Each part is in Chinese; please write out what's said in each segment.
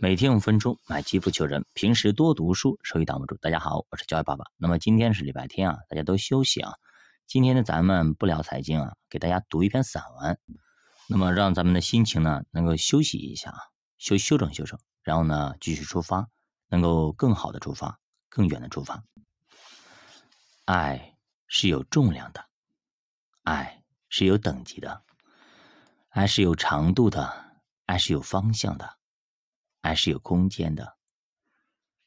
每天五分钟，买基不求人。平时多读书，收益挡不住。大家好，我是教育爸爸。那么今天是礼拜天啊，大家都休息啊。今天呢，咱们不聊财经啊，给大家读一篇散文。那么让咱们的心情呢，能够休息一下啊，休休整休整，然后呢，继续出发，能够更好的出发，更远的出发。爱是有重量的，爱是有等级的，爱是有长度的，爱是有方向的。爱是有空间的。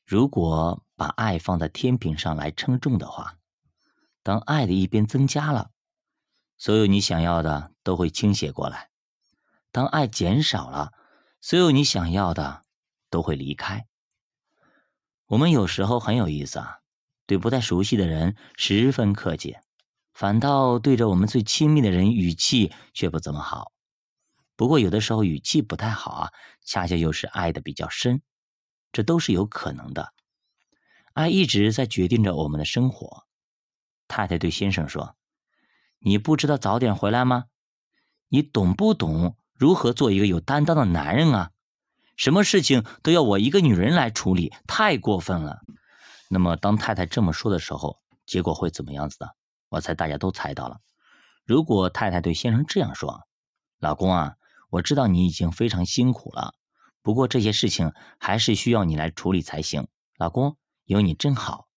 如果把爱放在天平上来称重的话，当爱的一边增加了，所有你想要的都会倾斜过来；当爱减少了，所有你想要的都会离开。我们有时候很有意思啊，对不太熟悉的人十分客气，反倒对着我们最亲密的人语气却不怎么好。不过有的时候语气不太好啊，恰恰又是爱的比较深，这都是有可能的。爱一直在决定着我们的生活。太太对先生说：“你不知道早点回来吗？你懂不懂如何做一个有担当的男人啊？什么事情都要我一个女人来处理，太过分了。”那么当太太这么说的时候，结果会怎么样子的？我猜大家都猜到了。如果太太对先生这样说：“老公啊。”我知道你已经非常辛苦了，不过这些事情还是需要你来处理才行。老公，有你真好。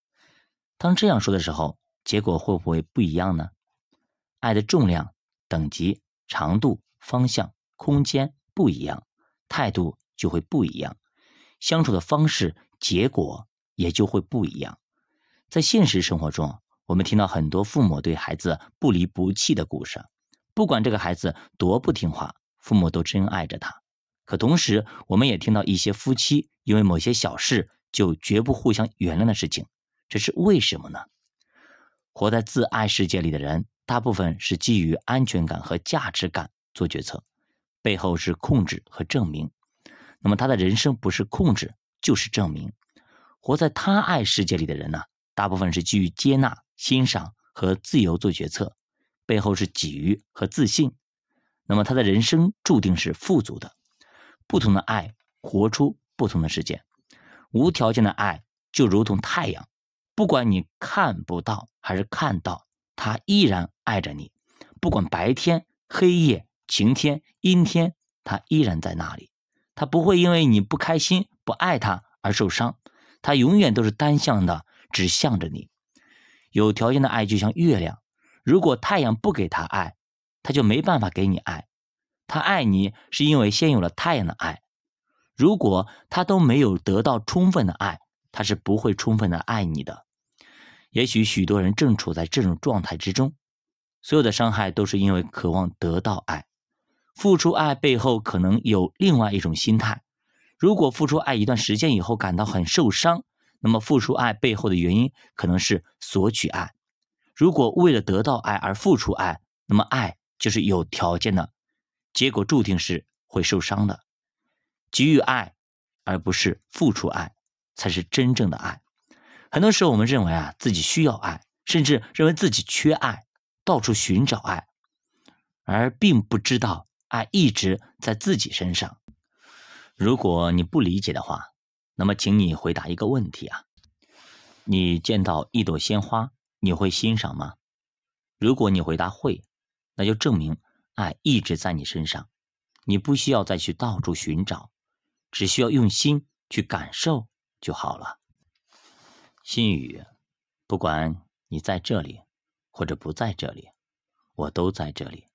当这样说的时候，结果会不会不一样呢？爱的重量、等级、长度、方向、空间不一样，态度就会不一样，相处的方式、结果也就会不一样。在现实生活中，我们听到很多父母对孩子不离不弃的故事，不管这个孩子多不听话。父母都真爱着他，可同时，我们也听到一些夫妻因为某些小事就绝不互相原谅的事情，这是为什么呢？活在自爱世界里的人，大部分是基于安全感和价值感做决策，背后是控制和证明。那么他的人生不是控制就是证明。活在他爱世界里的人呢，大部分是基于接纳、欣赏和自由做决策，背后是给予和自信。那么他的人生注定是富足的，不同的爱活出不同的世界。无条件的爱就如同太阳，不管你看不到还是看到，他依然爱着你。不管白天、黑夜、晴天、阴天，他依然在那里。他不会因为你不开心、不爱他而受伤，他永远都是单向的，只向着你。有条件的爱就像月亮，如果太阳不给他爱。他就没办法给你爱，他爱你是因为先有了太阳的爱。如果他都没有得到充分的爱，他是不会充分的爱你的。也许许多人正处在这种状态之中，所有的伤害都是因为渴望得到爱。付出爱背后可能有另外一种心态。如果付出爱一段时间以后感到很受伤，那么付出爱背后的原因可能是索取爱。如果为了得到爱而付出爱，那么爱。就是有条件的，结果注定是会受伤的。给予爱，而不是付出爱，才是真正的爱。很多时候，我们认为啊自己需要爱，甚至认为自己缺爱，到处寻找爱，而并不知道爱一直在自己身上。如果你不理解的话，那么请你回答一个问题啊：你见到一朵鲜花，你会欣赏吗？如果你回答会。那就证明爱一直在你身上，你不需要再去到处寻找，只需要用心去感受就好了。心语，不管你在这里或者不在这里，我都在这里；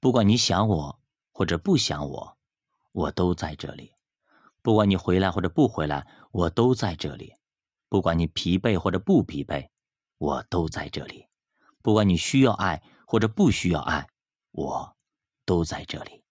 不管你想我或者不想我，我都在这里；不管你回来或者不回来，我都在这里；不管你疲惫或者不疲惫，我都在这里；不管你需要爱。或者不需要爱，我都在这里。